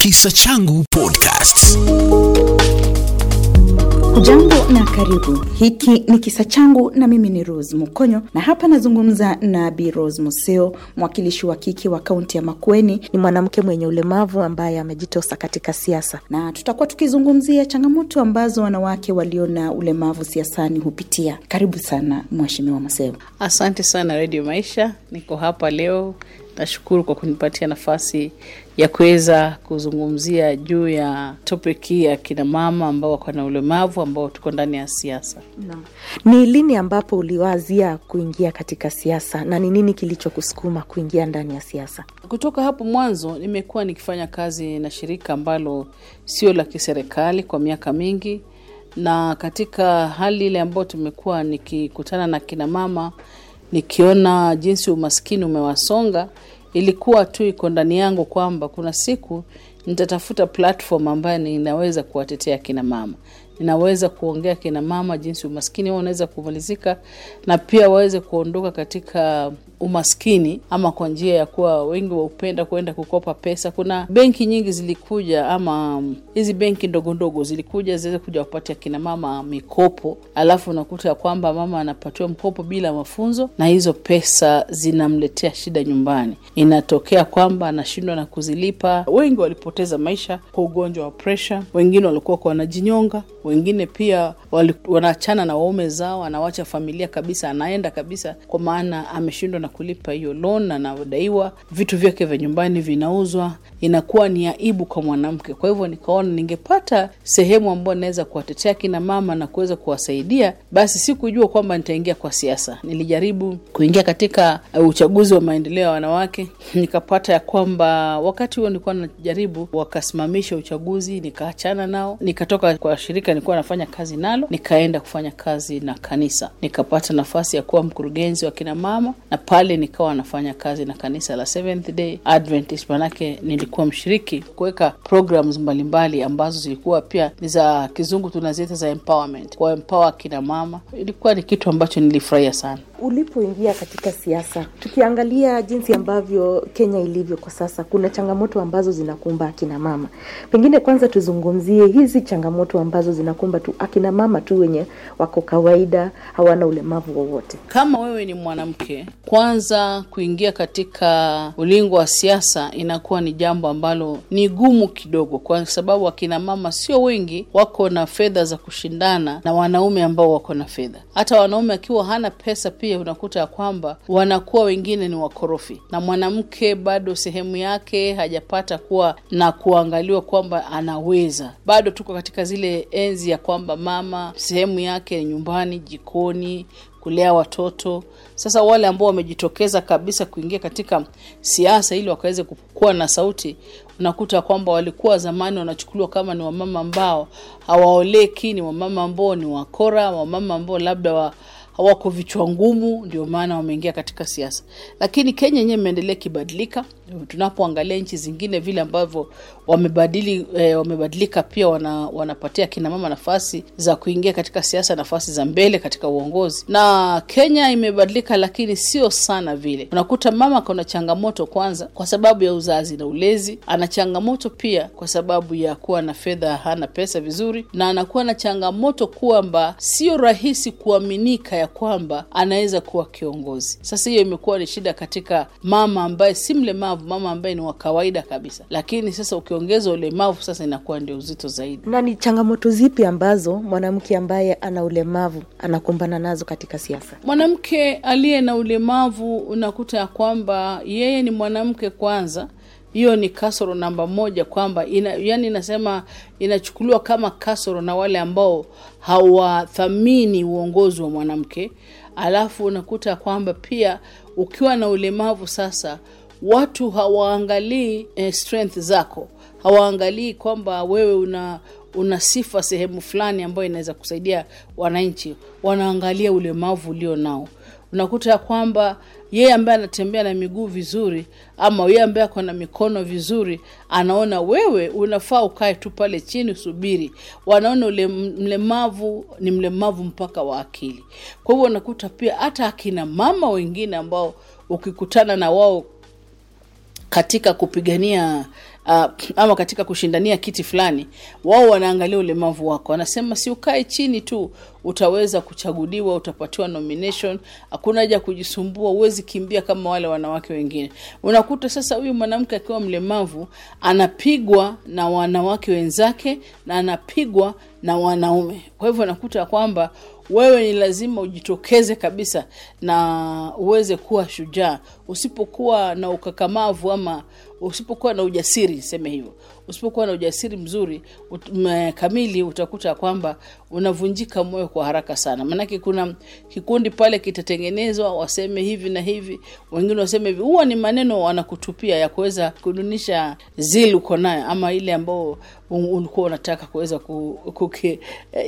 Kisa Changu Podcast. Na karibu. Hiki ni kisa changu na mimi ni Rose Mukonyo, na hapa nazungumza na Bi Rose Museo, mwakilishi wa kike wa kaunti ya Makueni. Ni mwanamke mwenye ulemavu ambaye amejitosa katika siasa, na tutakuwa tukizungumzia changamoto ambazo wanawake walio na ulemavu siasani hupitia. Karibu sana Mheshimiwa Museo. Asante sana Radio Maisha, niko hapa leo. Nashukuru kwa kunipatia nafasi ya kuweza kuzungumzia juu ya topic hii ya kina mama ambao wako na ulemavu ambao tuko ndani ya siasa. Ni lini ambapo uliwazia kuingia katika siasa na ni nini kilichokusukuma kuingia ndani ya siasa? Kutoka hapo mwanzo nimekuwa nikifanya kazi na shirika ambalo sio la kiserikali kwa miaka mingi, na katika hali ile ambayo tumekuwa nikikutana na kina mama nikiona jinsi umaskini umewasonga, ilikuwa tu iko ndani yangu kwamba kuna siku nitatafuta platform ambayo ninaweza kuwatetea kina mama, ninaweza kuongea kina mama jinsi umaskini wao unaweza kumalizika, na pia waweze kuondoka katika umaskini ama kwa njia ya kuwa wengi waupenda kwenda kukopa pesa. Kuna benki nyingi zilikuja, ama hizi benki ndogo ndogo zilikuja ziweze kuja wapatia kina mama mikopo, alafu unakuta ya kwamba mama anapatiwa mkopo bila mafunzo, na hizo pesa zinamletea shida nyumbani. Inatokea kwamba anashindwa na kuzilipa. Wengi walipoteza maisha kwa ugonjwa wa presha, wengine walikuwa wanajinyonga, wengine pia wanaachana na waume zao, anawacha familia kabisa, anaenda kabisa, kwa maana ameshindwa na kulipa hiyo loan na anadaiwa, vitu vyake vya nyumbani vinauzwa, inakuwa ni aibu kwa mwanamke. Kwa hivyo nikaona ningepata sehemu ambayo naweza kuwatetea kina mama na kuweza kuwasaidia, basi sikujua kwamba nitaingia kwa siasa. Nilijaribu kuingia katika uh, uchaguzi wa maendeleo ya wanawake, nikapata ya kwamba wakati huo nilikuwa najaribu, wakasimamisha uchaguzi, nikaachana nao, nikatoka kwa shirika nilikuwa nafanya kazi nalo, nikaenda kufanya kazi na kanisa, nikapata nafasi ya kuwa mkurugenzi wa kina mama na pale nikawa nafanya kazi na kanisa la Seventh Day Adventist, manake nilikuwa mshiriki kuweka programs mbalimbali ambazo zilikuwa pia ni za kizungu tunaziita za empowerment, kwa empower kina mama. Ilikuwa ni kitu ambacho nilifurahia sana. Ulipoingia katika siasa, tukiangalia jinsi ambavyo Kenya ilivyo kwa sasa, kuna changamoto ambazo zinakumba akina mama. Pengine kwanza tuzungumzie hizi changamoto ambazo zinakumba tu akina mama tu wenye wako kawaida, hawana ulemavu wowote. Kama wewe ni mwanamke, kwanza kuingia katika ulingo wa siasa inakuwa ni jambo ambalo ni gumu kidogo, kwa sababu akina mama sio wengi wako na fedha za kushindana na wanaume ambao wako na fedha. Hata wanaume akiwa hana pesa pia unakuta ya kwamba wanakuwa wengine ni wakorofi, na mwanamke bado sehemu yake hajapata kuwa na kuangaliwa kwamba anaweza. Bado tuko katika zile enzi ya kwamba mama sehemu yake ni nyumbani, jikoni kulea watoto. Sasa wale ambao wamejitokeza kabisa kuingia katika siasa ili wakaweze kuwa na sauti, unakuta kwamba walikuwa zamani wanachukuliwa kama ni wamama ambao hawaoleki, ni wamama ambao ni wakora, wamama ambao labda wa hawako vichwa ngumu, ndio maana wameingia katika siasa. Lakini Kenya yenyewe imeendelea ikibadilika. Tunapoangalia nchi zingine vile ambavyo wamebadili eh, wamebadilika pia wana, wanapatia kina mama nafasi za kuingia katika siasa, nafasi za mbele katika uongozi. Na Kenya imebadilika, lakini sio sana vile. Unakuta mama kuna changamoto kwanza kwa sababu ya uzazi na ulezi, ana changamoto pia kwa sababu ya kuwa na fedha, hana pesa vizuri, na anakuwa na changamoto kwamba sio rahisi kuaminika ya kwamba anaweza kuwa kiongozi. Sasa hiyo imekuwa ni shida katika mama ambaye si mlemavu, mama ambaye ni wa kawaida kabisa, lakini sasa ukiongeza ulemavu sasa inakuwa ndio uzito zaidi. Na ni changamoto zipi ambazo mwanamke ambaye ana ulemavu anakumbana nazo katika siasa? Mwanamke aliye na ulemavu unakuta ya kwamba yeye ni mwanamke kwanza hiyo ni kasoro namba moja kwamba ina, yani inasema inachukuliwa kama kasoro na wale ambao hawathamini uongozi wa mwanamke. Alafu unakuta kwamba pia ukiwa na ulemavu sasa watu hawaangalii eh, strength zako. Hawaangalii kwamba wewe una una sifa sehemu fulani ambayo inaweza kusaidia wananchi, wanaangalia ulemavu ulio nao. Unakuta ya kwamba yeye ambaye anatembea na miguu vizuri ama yeye ambaye ako na mikono vizuri, anaona wewe unafaa ukae tu pale chini usubiri. Wanaona ule mlemavu ni mlemavu mpaka wa akili. Kwa hivyo unakuta pia hata akina mama wengine ambao ukikutana na wao katika kupigania uh, ama katika kushindania kiti fulani, wao wanaangalia ulemavu wako, wanasema si ukae chini tu, utaweza kuchaguliwa, utapatiwa nomination, hakuna haja kujisumbua, huwezi kimbia kama wale wanawake wengine. Unakuta sasa huyu mwanamke akiwa mlemavu anapigwa na wanawake wenzake na anapigwa na wanaume. Kwa hivyo nakuta kwamba wewe ni lazima ujitokeze kabisa na uweze kuwa shujaa. Usipokuwa na ukakamavu ama usipokuwa na ujasiri, seme hivyo, usipokuwa na ujasiri mzuri ut, m, kamili, utakuta kwamba unavunjika moyo kwa haraka sana. Maanake kuna kikundi pale kitatengenezwa, waseme hivi na hivi, wengine waseme hivi. Huwa ni maneno wanakutupia ya kuweza kudunisha zil uko nayo ama ile ambao ulikuwa unataka kuweza kuke,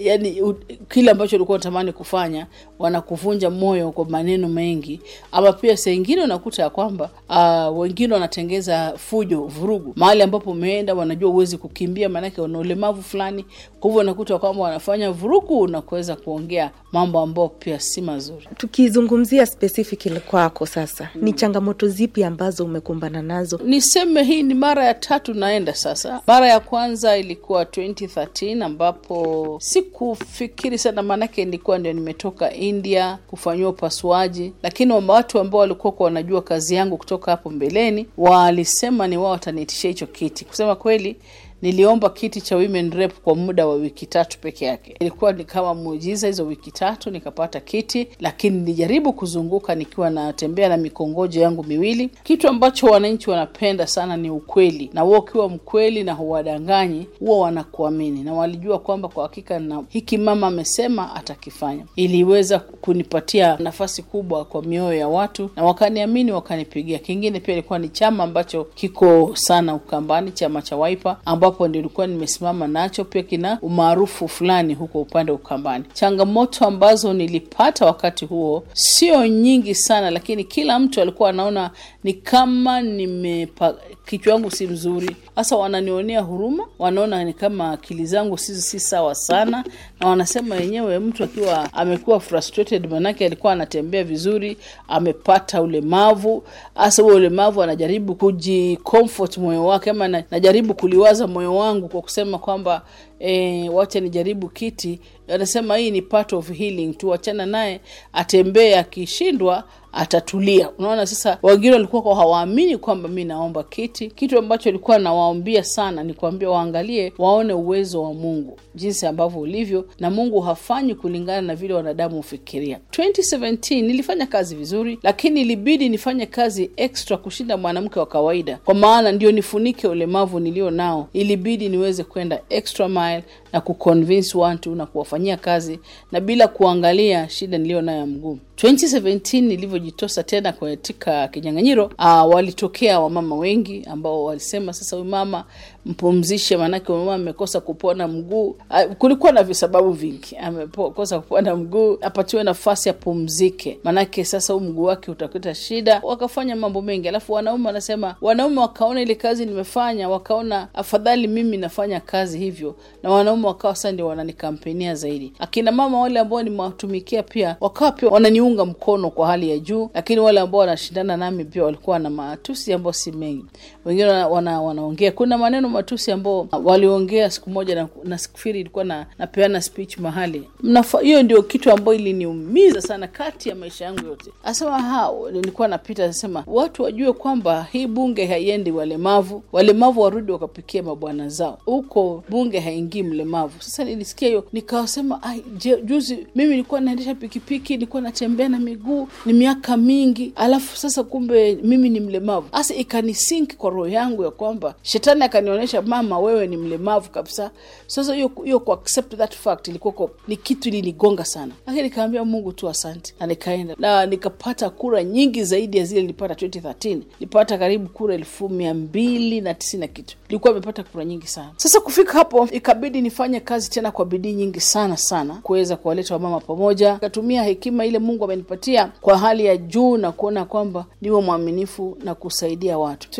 yani kile ambacho ulikuwa unatamani kufanya, wanakuvunja moyo kwa maneno mengi, ama pia saa ingine unakuta ya kwamba uh, wengine wanatengeza fujo, vurugu mahali ambapo umeenda, wanajua uwezi kukimbia, maanake una ulemavu fulani. Kwa hivyo unakuta kwamba wanafanya vurugu na kuweza kuongea mambo ambayo pia si mazuri. Tukizungumzia specifically kwako sasa, mm. ni changamoto zipi ambazo umekumbana nazo? Niseme hii ni mara ya tatu naenda sasa. Mara ya kwanza ilikuwa 2013 ambapo sikufikiri sana, maanake nilikuwa ndio nimetoka India kufanyiwa upasuaji, lakini watu ambao walikuwa wanajua kazi yangu kutoka hapo mbeleni walisema ni wao wataniitisha hicho kiti. Kusema kweli niliomba kiti cha women rep kwa muda wa wiki tatu peke yake. Ilikuwa ni kama muujiza, hizo wiki tatu nikapata kiti, lakini nilijaribu kuzunguka nikiwa natembea na mikongojo yangu miwili. Kitu ambacho wananchi wanapenda sana ni ukweli, na huo ukiwa mkweli na huwadanganyi, huwa wanakuamini na walijua kwamba kwa hakika na hiki mama amesema atakifanya. Iliweza kunipatia nafasi kubwa kwa mioyo ya watu na wakaniamini, wakanipigia. Kingine pia ilikuwa ni chama ambacho kiko sana Ukambani, chama cha Wiper ambapo nilikuwa nimesimama nacho, pia kina umaarufu fulani huko upande wa Ukambani. Changamoto ambazo nilipata wakati huo sio nyingi sana, lakini kila mtu alikuwa anaona ni kama nimepa kichwa yangu si mzuri, hasa wananionea huruma, wanaona ni kama akili zangu si, si sawa sana, na wanasema wenyewe mtu akiwa amekuwa frustrated, manake alikuwa anatembea vizuri, amepata ulemavu, hasa huo ulemavu anajaribu kujicomfort moyo wake, ama najaribu kuliwaza moyo wangu kwa kusema kwamba e, wacha nijaribu kiti. Anasema hii ni part of healing tu, wachana naye atembee, akishindwa atatulia. Unaona, sasa wengine walikuwa hawaamini kwamba mi naomba kiti. Kitu ambacho alikuwa nawaambia sana ni kuambia waangalie, waone uwezo wa Mungu jinsi ambavyo ulivyo, na Mungu hafanyi kulingana na vile wanadamu hufikiria. 2017 nilifanya kazi vizuri, lakini ilibidi nifanye kazi extra kushinda mwanamke wa kawaida, kwa maana ndio nifunike ulemavu nilio nao. Ilibidi niweze kwenda extra mile na kuconvince watu na kuwafanyia kazi na bila kuangalia shida niliyo nayo ya mguu. 2017 nilivyojitosa tena katika kinyang'anyiro, uh, walitokea wamama wengi ambao walisema sasa, huyu mama mpumzishe, maanake mama amekosa kupona mguu. Kulikuwa na visababu vingi, amekosa kupona mguu, apatiwe nafasi apumzike, maanake sasa huu mguu wake utakuta shida. Wakafanya mambo mengi, alafu wanaume wanasema, wanaume wakaona ile kazi nimefanya, wakaona afadhali mimi nafanya kazi hivyo, na wanaume wakawa sasa ndio wananikampenia zaidi. Akina mama wale ambao nimewatumikia pia wakawa pia wananiunga mkono kwa hali ya juu, lakini wale ambao wanashindana nami pia walikuwa na matusi ambao si mengi. Wengine wana, wana, wanaongea kuna maneno matusi ambao waliongea siku moja, na sikufiri ilikuwa na napeana speech mahali. Hiyo ndio kitu ambayo iliniumiza sana kati ya maisha yangu yote. Asema ha, nilikuwa napita nasema watu wajue kwamba hii bunge haiendi walemavu, walemavu warudi wakapikia mabwana zao huko, bunge haingii mlemavu. Sasa nilisikia hiyo nikawasema, juzi mimi nilikuwa naendesha pikipiki, nilikuwa natembea na miguu ni miaka mingi, alafu sasa kumbe mimi ni mlemavu. Hasa ikanisink kwa roho yangu ya kwamba shetani akanionyesha mama wewe ni mlemavu kabisa. Sasa hiyo that fact ilikuwa ni kitu ilinigonga sana. Lakini nikaambia mungu tu asante. Na nikaenda. Na nikapata kura nyingi zaidi ya zile nilipata 2013 nilipata karibu kura elfu mia mbili na tisini na kitu. Nilikuwa nimepata kura nyingi sana. Sasa kufika hapo ikabidi nifanye kazi tena kwa bidii nyingi sana sana kuweza kuwaleta wamama pamoja. Katumia hekima ile mungu amenipatia kwa hali ya juu na kuona kwamba niwe mwaminifu na kusaidia watu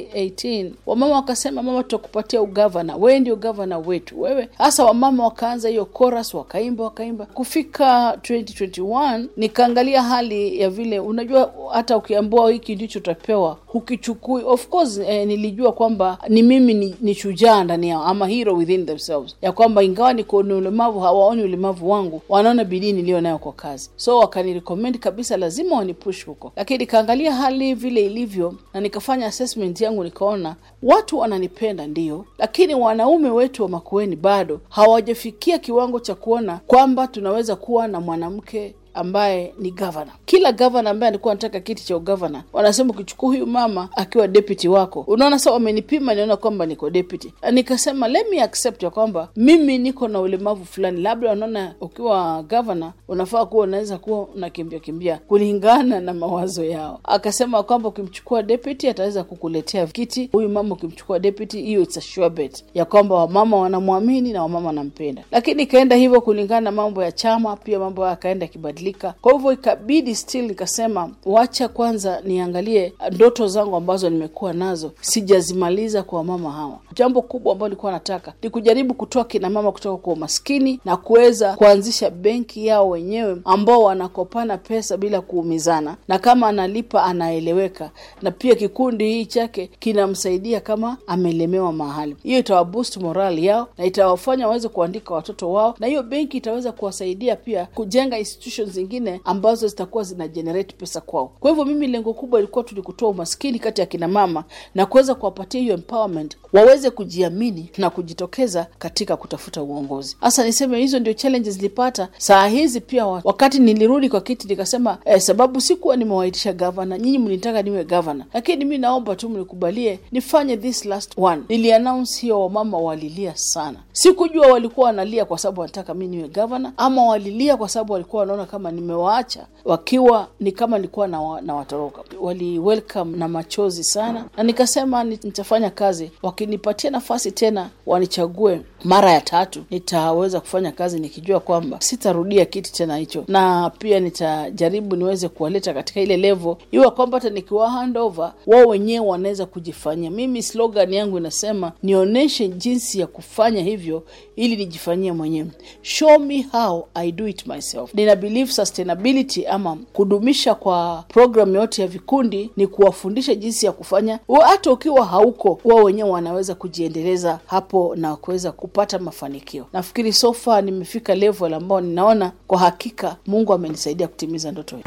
2018 wamama wakasema mama tutakupatia ugavana. Wewe ndio gavana wetu. Wewe. Hasa wamama wakaanza hiyo chorus wakaimba wakaimba. Kufika 2021 nikaangalia hali ya vile unajua hata ukiambua hiki ndicho utapewa hukichukui. Of course eh, nilijua kwamba ni mimi ni, ni shujaa ndani yao ama hero within themselves. Ya kwamba ingawa niko ni ulemavu hawaoni ulemavu wangu wanaona bidii niliyo nayo kwa kazi. So wakanirecommend kabisa lazima wanipush huko. Lakini nikaangalia hali vile ilivyo na nikafanya assessment yangu nikaona watu wananipenda ndio. Lakini wanaume wetu wa makueni bado hawajafikia kiwango cha kuona kwamba tunaweza kuwa na mwanamke ambaye ni gavana kila gavana ambaye alikuwa anataka kiti cha ugavana wanasema ukichukua huyu mama akiwa deputy wako unaona sa wamenipima niona kwamba niko deputy. Nikasema let me accept ya kwamba mimi niko na ulemavu fulani. Labda wanaona ukiwa gavana unafaa kuwa unaweza kuwa unakimbia kimbia kulingana na mawazo yao. Akasema kwamba ukimchukua deputy ataweza kukuletea kiti. Huyu mama ukimchukua deputy hiyo it's a sure bet ya kwamba wamama wanamwamini na wamama wanampenda. Lakini ikaenda hivyo kulingana na mambo ya chama pia mambo yakaenda yakibadilika kwa hivyo ikabidi still nikasema wacha kwanza niangalie ndoto zangu ambazo nimekuwa nazo. Sijazimaliza kwa wamama hawa. Jambo kubwa ambalo nilikuwa nataka ni kujaribu kutoa kina mama kutoka kwa umaskini na kuweza kuanzisha benki yao wenyewe ambao wanakopana pesa bila kuumizana na kama analipa anaeleweka. Na pia kikundi hii chake kinamsaidia kama amelemewa mahali. Hiyo itawaboost morali yao na itawafanya waweze kuandika watoto wao na hiyo benki itaweza kuwasaidia pia kujenga institutions zingine ambazo zitakuwa zina generate pesa kwao. Kwa hivyo mimi lengo kubwa ilikuwa tulikutoa umaskini kati ya kina mama na kuweza kuwapatia hiyo empowerment waweze kujiamini na kujitokeza katika kutafuta uongozi. Hasa niseme hizo ndio challenges nilipata. Saa hizi pia wa- wakati nilirudi kwa kiti nikasema eh, sababu sikuwa nimewaitisha gavana nyinyi mlitaka niwe gavana lakini mi naomba tu mnikubalie nifanye this last one. Niliannounce hiyo wamama walilia sana. Sikujua walikuwa wanalia kwa sababu wanataka mi niwe gavana ama walilia kwa sababu walikuwa wanaona kama nimewaacha wakiwa ni kama nilikuwa na, na watoroka. Wali welcome na machozi sana. Na nikasema nitafanya kazi. Wakinipatia nafasi tena wanichague mara ya tatu nitaweza kufanya kazi nikijua kwamba sitarudia kiti tena hicho. Na pia nitajaribu niweze kuwaleta katika ile level. Iwe kwamba hata nikiwa handover wao wenyewe wanaweza kujifanyia. Mimi slogan yangu inasema nionyeshe jinsi ya kufanya hivyo ili nijifanyie mwenyewe. Show me how i do it myself. Nina believe sustainability ama kudumisha kwa programu yote ya vikundi ni kuwafundisha jinsi ya kufanya. Hata ukiwa hauko wao wenyewe wanaweza kujiendeleza hapo na kuweza kupata mafanikio. Nafikiri sofa nimefika level ambao ninaona kwa hakika mungu amenisaidia kutimiza ndoto hii.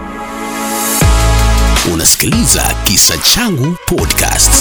Unasikiliza Kisa Changu Podcast.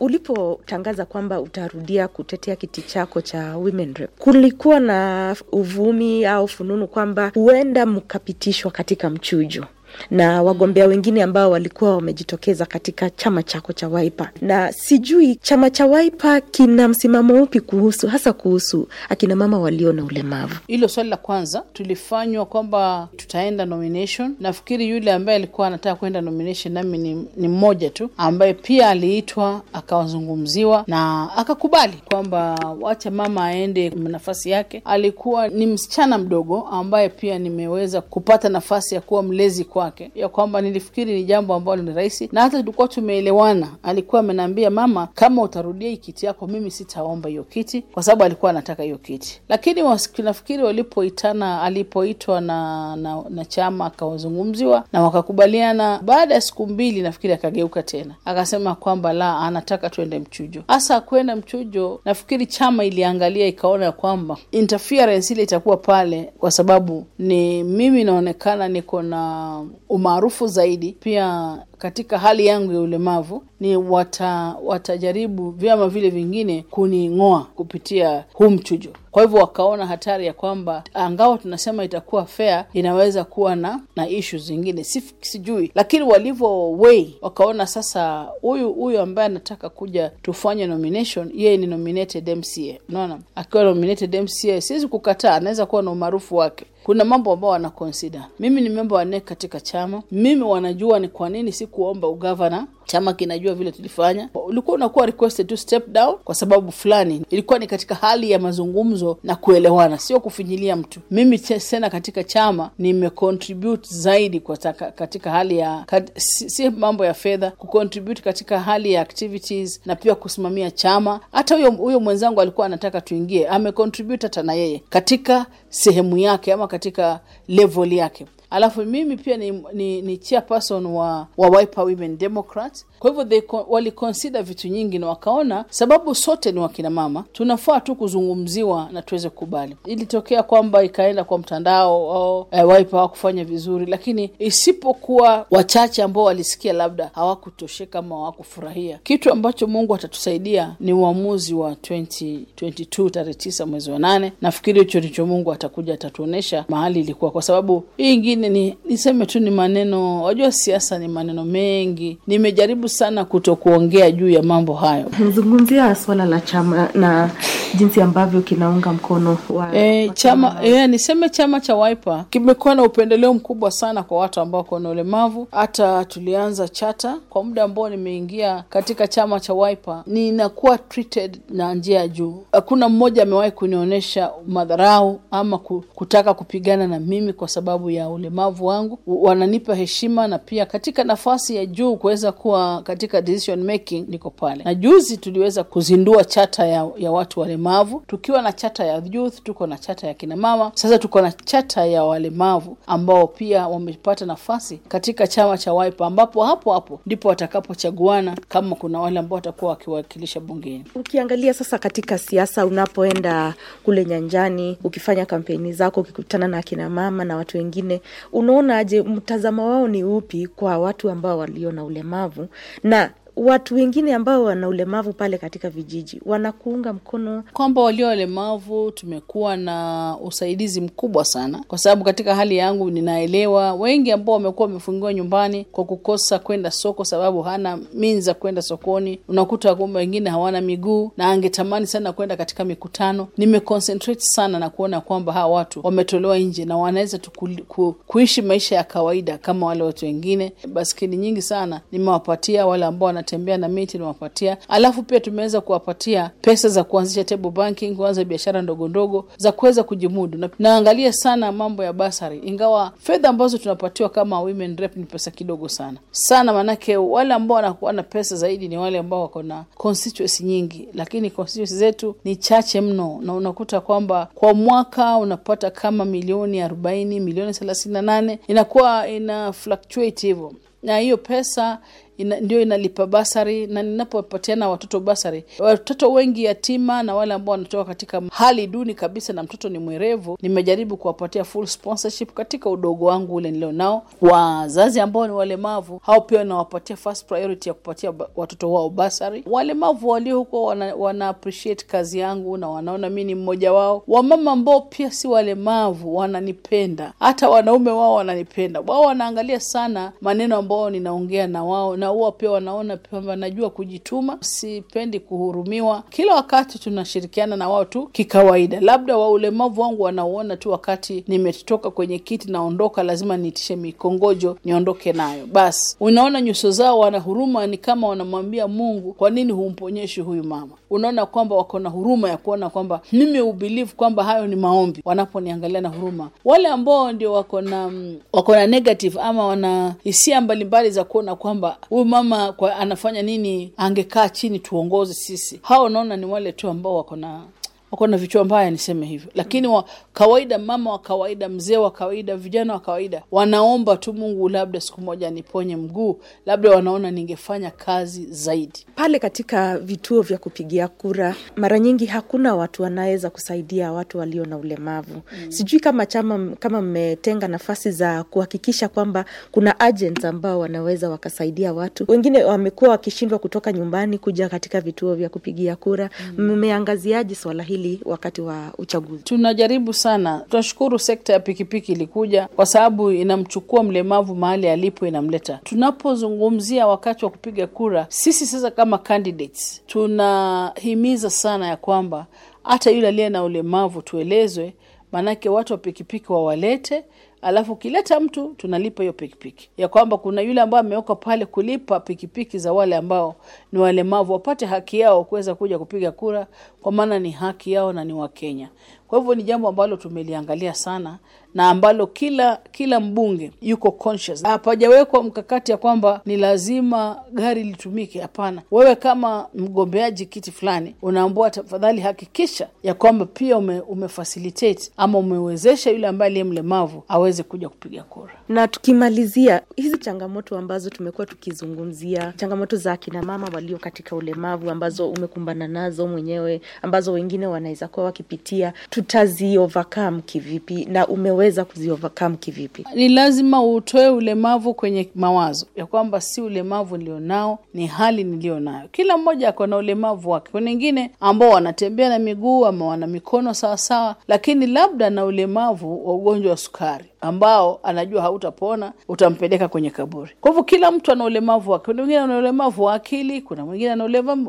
Ulipotangaza kwamba utarudia kutetea kiti chako cha women rep kulikuwa na uvumi au fununu kwamba huenda mkapitishwa katika mchujo na wagombea wengine ambao walikuwa wamejitokeza katika chama chako cha Waipa, na sijui chama cha Waipa kina msimamo upi kuhusu hasa kuhusu akina mama walio na ulemavu. hilo swali la kwanza. Tulifanywa kwamba tutaenda nomination. Nafikiri yule ambaye alikuwa anataka kwenda nomination nami ni, ni mmoja tu ambaye pia aliitwa akawazungumziwa na akakubali kwamba wacha mama aende nafasi yake. Alikuwa ni msichana mdogo ambaye pia nimeweza kupata nafasi ya kuwa mlezi kwake ya kwamba nilifikiri ni jambo ambalo ni rahisi na hata tulikuwa tumeelewana. Alikuwa amenaambia mama kama utarudia hii kiti yako mimi sitaomba hiyo kiti kwa sababu alikuwa anataka hiyo kiti. Lakini nafikiri walipoitana alipoitwa na, na, na chama akawazungumziwa na wakakubaliana baada ya siku mbili nafikiri akageuka tena. Akasema kwamba la anataka tuende mchujo. Hasa kwenda mchujo nafikiri chama iliangalia ikaona kwamba interference ile itakuwa pale kwa sababu ni mimi naonekana niko na umaarufu zaidi. Pia katika hali yangu ya ulemavu ni wata, watajaribu vyama vile vingine kuning'oa kupitia huu mchujo. Kwa hivyo wakaona hatari ya kwamba angawa tunasema itakuwa fair, inaweza kuwa na na ishu zingine. Si, sijui, lakini walivyo wei wakaona sasa, huyu huyu ambaye anataka kuja tufanye nomination, yeye ni nominated MCA. Unaona, akiwa nominated MCA siwezi kukataa, anaweza kuwa na umaarufu wake kuna mambo ambao wana consider. Mimi ni memba wa NEC katika chama, mimi wanajua ni kwa nini sikuomba ugavana. Chama kinajua vile tulifanya. Ulikuwa unakuwa requested to step down kwa sababu fulani, ilikuwa ni katika hali ya mazungumzo na kuelewana, sio kufinyilia mtu. Mimi tena katika chama nimecontribute zaidi kwa taka, katika hali ya kat, si, si mambo ya fedha, kucontribute katika hali ya activities na pia kusimamia chama. Hata huyo huyo mwenzangu alikuwa anataka tuingie, amecontribute hata na yeye katika sehemu yake ama katika level yake alafu mimi pia ni, ni, ni chairperson wa, wa Wiper Women Democrat. Kwa hivyo they waliconsider vitu nyingi na wakaona sababu sote ni wakina mama, tunafaa tu kuzungumziwa na tuweze kukubali. Ilitokea kwamba ikaenda kwa mtandao au eh, Wiper hawakufanya vizuri, lakini isipokuwa wachache ambao walisikia labda hawakutosheka ama hawakufurahia. Kitu ambacho Mungu atatusaidia ni uamuzi wa 2022 tarehe 9 mwezi wa nane. Nafikiri hicho ndicho Mungu atakuja atatuonesha mahali ilikuwa, kwa sababu hii ingine ni niseme tu ni maneno. Wajua, siasa ni maneno mengi. Nimejaribu sana kuto kuongea juu ya mambo hayo. Mzungumzia swala la chama na jinsi ambavyo kinaunga mkono wa, E, wa chama e, niseme chama cha Wiper kimekuwa na upendeleo mkubwa sana kwa watu ambao wako na ulemavu. Hata tulianza chata kwa muda ambao nimeingia katika chama cha Wiper, ninakuwa treated na njia ya juu. Hakuna mmoja amewahi kunionyesha madharau ama kutaka kupigana na mimi kwa sababu ya ulemavu wangu. Wananipa heshima na pia katika nafasi ya juu kuweza kuwa katika decision making, niko pale. Na juzi tuliweza kuzindua chata ya, ya watu walemavu, tukiwa na chata ya youth, tuko na chata ya kina mama, sasa tuko na chata ya walemavu ambao pia wamepata nafasi katika chama cha Wiper, ambapo hapo hapo ndipo watakapochaguana kama kuna wale ambao watakuwa wakiwakilisha bungeni. Ukiangalia sasa katika siasa, unapoenda kule nyanjani, ukifanya kampeni zako, ukikutana na akinamama na watu wengine, unaonaje, mtazamo wao ni upi kwa watu ambao walio na ulemavu na watu wengine ambao wana ulemavu pale katika vijiji wanakuunga mkono? kwamba walio walemavu tumekuwa na usaidizi mkubwa sana, kwa sababu katika hali yangu ninaelewa wengi ambao wamekuwa wamefungiwa nyumbani kwa kukosa kwenda soko, sababu hana means za kwenda sokoni. Unakuta kwamba wengine hawana miguu na angetamani sana kwenda katika mikutano. Nimeconcentrate sana na kuona kwamba hawa watu wametolewa nje na wanaweza ku, ku, kuishi maisha ya kawaida kama wale watu wengine. Baskeli nyingi sana nimewapatia wale ambao wanatembea na miti, nimewapatia. Alafu pia tumeweza kuwapatia pesa za kuanzisha table banking, kuanza biashara ndogo ndogo za kuweza kujimudu. Na naangalia sana mambo ya basari, ingawa fedha ambazo tunapatiwa kama women rep ni pesa kidogo sana. Sana, manake wale ambao wanakuwa na pesa zaidi ni wale ambao wako na constituency nyingi, lakini constituency zetu ni chache mno, na unakuta kwamba kwa mwaka unapata kama milioni arobaini, milioni thelathini na nane. Inakuwa ina fluctuate hivyo, na hiyo pesa ina, ndio inalipa basari na ninapopatiana watoto basari, watoto wengi yatima na wale ambao wanatoka katika hali duni kabisa na mtoto ni mwerevu, nimejaribu kuwapatia full sponsorship katika udogo wangu ule nilio nao. Wazazi ambao ni walemavu, hao pia nawapatia first priority ya kupatia watoto wao basari. Walemavu walio huko wana, wana appreciate kazi yangu na wanaona mi ni mmoja wao. Wamama ambao pia si walemavu wananipenda, hata wanaume wao wananipenda. Wao wanaangalia sana maneno ambao ninaongea na wao na huwa pia wanaona kwamba najua kujituma, sipendi kuhurumiwa. Kila wakati tunashirikiana na wao tu kikawaida. Labda wa ulemavu wangu wanauona tu wakati nimetoka kwenye kiti naondoka, lazima niitishe mikongojo niondoke nayo. Basi unaona nyuso zao wana huruma, ni kama wanamwambia Mungu, kwa nini humponyeshi huyu mama? Unaona kwamba wako na huruma ya kuona kwamba mimi ubelieve kwamba hayo ni maombi, wanaponiangalia na huruma. Wale ambao ndio wako na mm, wako na negative ama wana hisia mbalimbali za kuona kwamba huyu mama kwa anafanya nini, angekaa chini tuongoze sisi, hao unaona ni wale tu ambao wako na wako na vichwa mbaya, niseme hivyo. Lakini wa kawaida, mama wa kawaida, mzee wa kawaida, vijana wa kawaida wanaomba tu Mungu, labda siku moja niponye mguu, labda wanaona ningefanya kazi zaidi. Pale katika vituo vya kupigia kura, mara nyingi hakuna watu wanaweza kusaidia watu walio na ulemavu mm. Sijui kama chama kama mmetenga nafasi za kuhakikisha kwamba kuna agents ambao wanaweza wakasaidia watu. Wengine wamekuwa wakishindwa kutoka nyumbani kuja katika vituo vya kupigia kura. Mmeangaziaje mm. swala hili wakati wa uchaguzi? Tunajaribu sana, tunashukuru sekta ya pikipiki ilikuja kwa sababu inamchukua mlemavu mahali alipo, inamleta. Tunapozungumzia wakati wa kupiga kura, sisi sasa kama candidates tunahimiza sana ya kwamba hata yule aliye na ulemavu tuelezwe, maanake watu wa pikipiki wawalete alafu ukileta mtu tunalipa hiyo pikipiki, ya kwamba kuna yule ambaye amewekwa pale kulipa pikipiki za wale ambao ni walemavu wapate haki yao kuweza kuja kupiga kura, kwa maana ni haki yao na ni Wakenya. Kwa hivyo ni jambo ambalo tumeliangalia sana na ambalo kila kila mbunge yuko conscious. Hapajawekwa mkakati ya kwamba ni lazima gari litumike. Hapana, wewe kama mgombeaji kiti fulani unaambua, tafadhali hakikisha ya kwamba pia ume, umefacilitate ama umewezesha yule ambaye aliye mlemavu aweze kuja kupiga kura. Na tukimalizia hizi changamoto ambazo tumekuwa tukizungumzia, changamoto za akina mama walio katika ulemavu ambazo umekumbana nazo mwenyewe, ambazo wengine wanaweza kuwa wakipitia, tutazi overcome kivipi na umeweza kuzi overcome kivipi? Ni lazima utoe ulemavu kwenye mawazo ya kwamba si ulemavu nilionao, ni hali nilionayo. Kila mmoja ako na ulemavu wake. Kuna wengine ambao wanatembea na miguu ama wana mikono sawasawa, lakini labda na ulemavu wa ugonjwa wa sukari ambao anajua hautapona, utampeleka kwenye kaburi. Kwa hivyo kila mtu ana ulemavu wake. Kuna mwingine ana ulemavu wa akili, kuna mwingine ana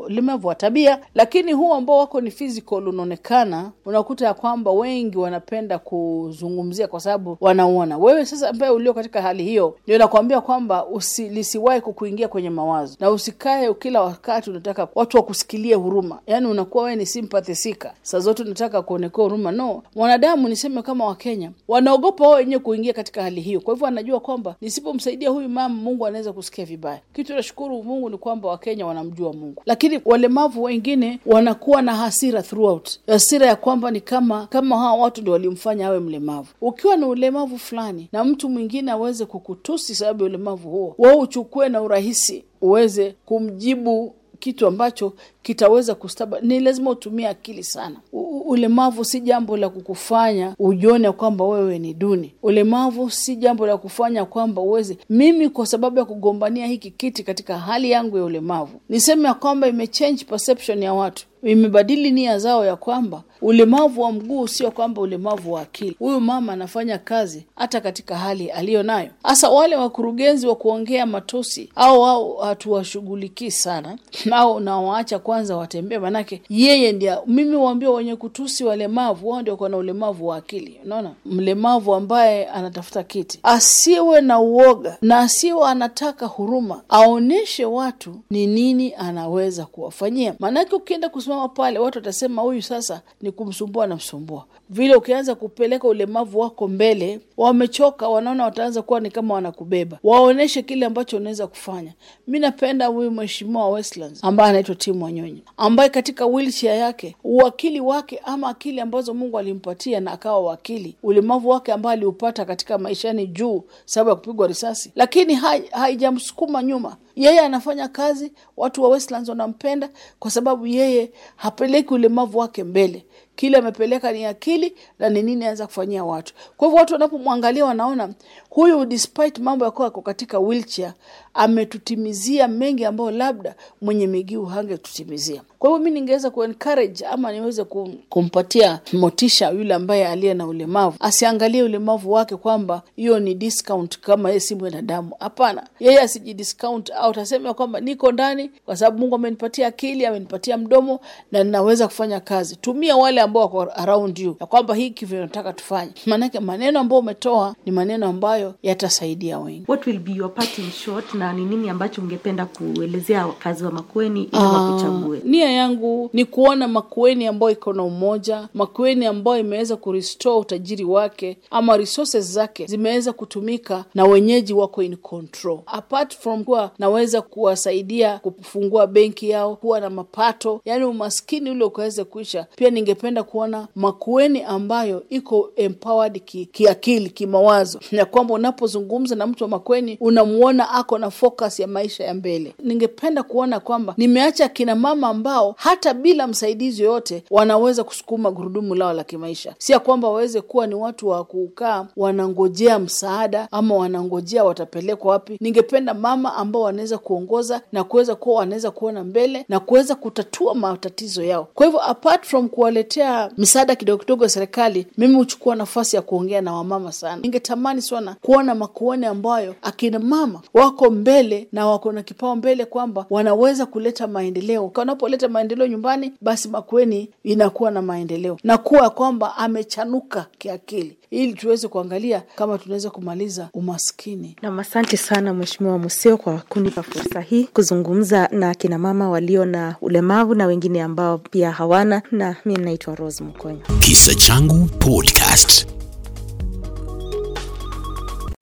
ulemavu wa tabia, lakini huu ambao wako ni physical unaonekana, unakuta ya kwamba wengi wanapenda kuzungumzia kwa sababu wanauona. Wewe sasa ambaye ulio katika hali hiyo, ndio nakwambia kwamba usi, lisiwahi kukuingia kwenye mawazo na usikae kila wakati unataka watu wakusikilie huruma, yaani unakuwa wewe ni sympathy seeker, saa zote unataka kuonekea huruma. No, mwanadamu niseme kama Wakenya wanaogopa wao wenyewe kuingia katika hali hiyo. Kwa hivyo anajua kwamba nisipomsaidia huyu mama, Mungu anaweza kusikia vibaya. Kitu nashukuru Mungu ni kwamba Wakenya wanamjua Mungu, lakini walemavu wengine wanakuwa na hasira throughout, hasira ya kwamba ni kama kama hawa watu ndio walimfanya awe mlemavu. Ukiwa na ulemavu fulani na mtu mwingine aweze kukutusi sababu ya ulemavu huo, wao uchukue na urahisi uweze kumjibu kitu ambacho kitaweza kustaba. Ni lazima utumie akili sana. U ulemavu si jambo la kukufanya ujione kwamba wewe ni duni. Ulemavu si jambo la kufanya kwamba uweze, mimi kwa sababu ya kugombania hiki kiti katika hali yangu ya ulemavu, niseme ya kwamba imechange perception ya watu imebadili nia zao ya kwamba ulemavu wa mguu sio kwamba ulemavu wa akili. Huyu mama anafanya kazi hata katika hali aliyo nayo. Hasa wale wakurugenzi wa kuongea matusi au au hatuwashughulikii sana au nawaacha kwanza watembee, manake yeye ndia. Mimi waambia wenye kutusi walemavu, wao ndio na ulemavu wa akili. Unaona, mlemavu ambaye anatafuta kiti asiwe na uoga na asiwe anataka huruma, aoneshe watu ni nini anaweza kuwafanyia, maanake ukienda kusimama pale watu watasema huyu sasa ni kumsumbua na msumbua. Vile ukianza kupeleka ulemavu wako mbele, wamechoka, wanaona wataanza kuwa ni kama wanakubeba. Waoneshe kile ambacho unaweza kufanya. Mi napenda huyu mheshimiwa Westlands ambaye anaitwa Tim Wanyonyi, ambaye katika wheelchair yake uwakili wake ama akili ambazo Mungu alimpatia na akawa wakili, ulemavu wake ambaye aliupata katika maishani juu sababu ya kupigwa risasi, lakini haijamsukuma hai nyuma yeye anafanya kazi, watu wa Westlands wanampenda kwa sababu yeye hapeleki ulemavu wake mbele. Kile amepeleka ni akili na ni nini anaweza kufanyia watu. Kwa hivyo watu wanapomwangalia wanaona huyu, despite mambo yakuwa ako katika wheelchair, ametutimizia mengi ambayo labda mwenye miguu hangetutimizia. Kwa hivyo mi ningeweza kuencourage ama niweze kumpatia motisha yule ambaye aliye na ulemavu, asiangalie ulemavu wake kwamba hiyo ni discount kama yeye si mwanadamu. Hapana, yeye asijidiscount au tasema kwamba niko ndani kwa sababu Mungu amenipatia akili, amenipatia mdomo na ninaweza kufanya kazi. Tumia wale ambao wako around you ya kwamba hiki vinataka tufanye, maanake maneno ambayo umetoa ni maneno ambayo yatasaidia wengi. What will be your parting shot, na ni nini ambacho ungependa kuelezea wakazi wa Makueni ili wakuchague? Nia yangu ni kuona Makueni ambayo iko na umoja, Makueni ambayo imeweza kurestore utajiri wake ama resources zake zimeweza kutumika na wenyeji wako in control. Apart from kuwa naweza kuwasaidia kufungua benki yao, kuwa na mapato, yani umaskini ule ukaweza kuisha. Pia ningependa ningependa kuona Makueni ambayo iko empowered ki, kiakili kimawazo, na kwamba unapozungumza na mtu wa Makueni unamuona ako na focus ya maisha ya mbele. Ningependa kuona kwamba nimeacha kina mama ambao hata bila msaidizi yoyote wanaweza kusukuma gurudumu lao la kimaisha, si ya kwamba waweze kuwa ni watu wa kukaa wanangojea msaada ama wanangojea watapelekwa wapi. Ningependa mama ambao wanaweza kuongoza na kuweza kuwa wanaweza kuona mbele na kuweza kutatua matatizo yao. Kwa hivyo apart from kuwaletea misaada kidogo kidogo ya serikali, mimi huchukua nafasi ya kuongea na wamama sana. Ningetamani sana kuona Makueni ambayo akina mama wako mbele na wako na kipao mbele kwamba wanaweza kuleta maendeleo. Wanapoleta maendeleo nyumbani, basi Makueni inakuwa na maendeleo na kuwa kwamba amechanuka kiakili, ili tuweze kuangalia kama tunaweza kumaliza umaskini. Nam, asante sana Mheshimiwa Museo kwa kunipa fursa hii kuzungumza na akina mama walio na ulemavu na wengine ambao pia hawana, na mi naitwa Rose Mkonyo. Kisa Changu Podcast.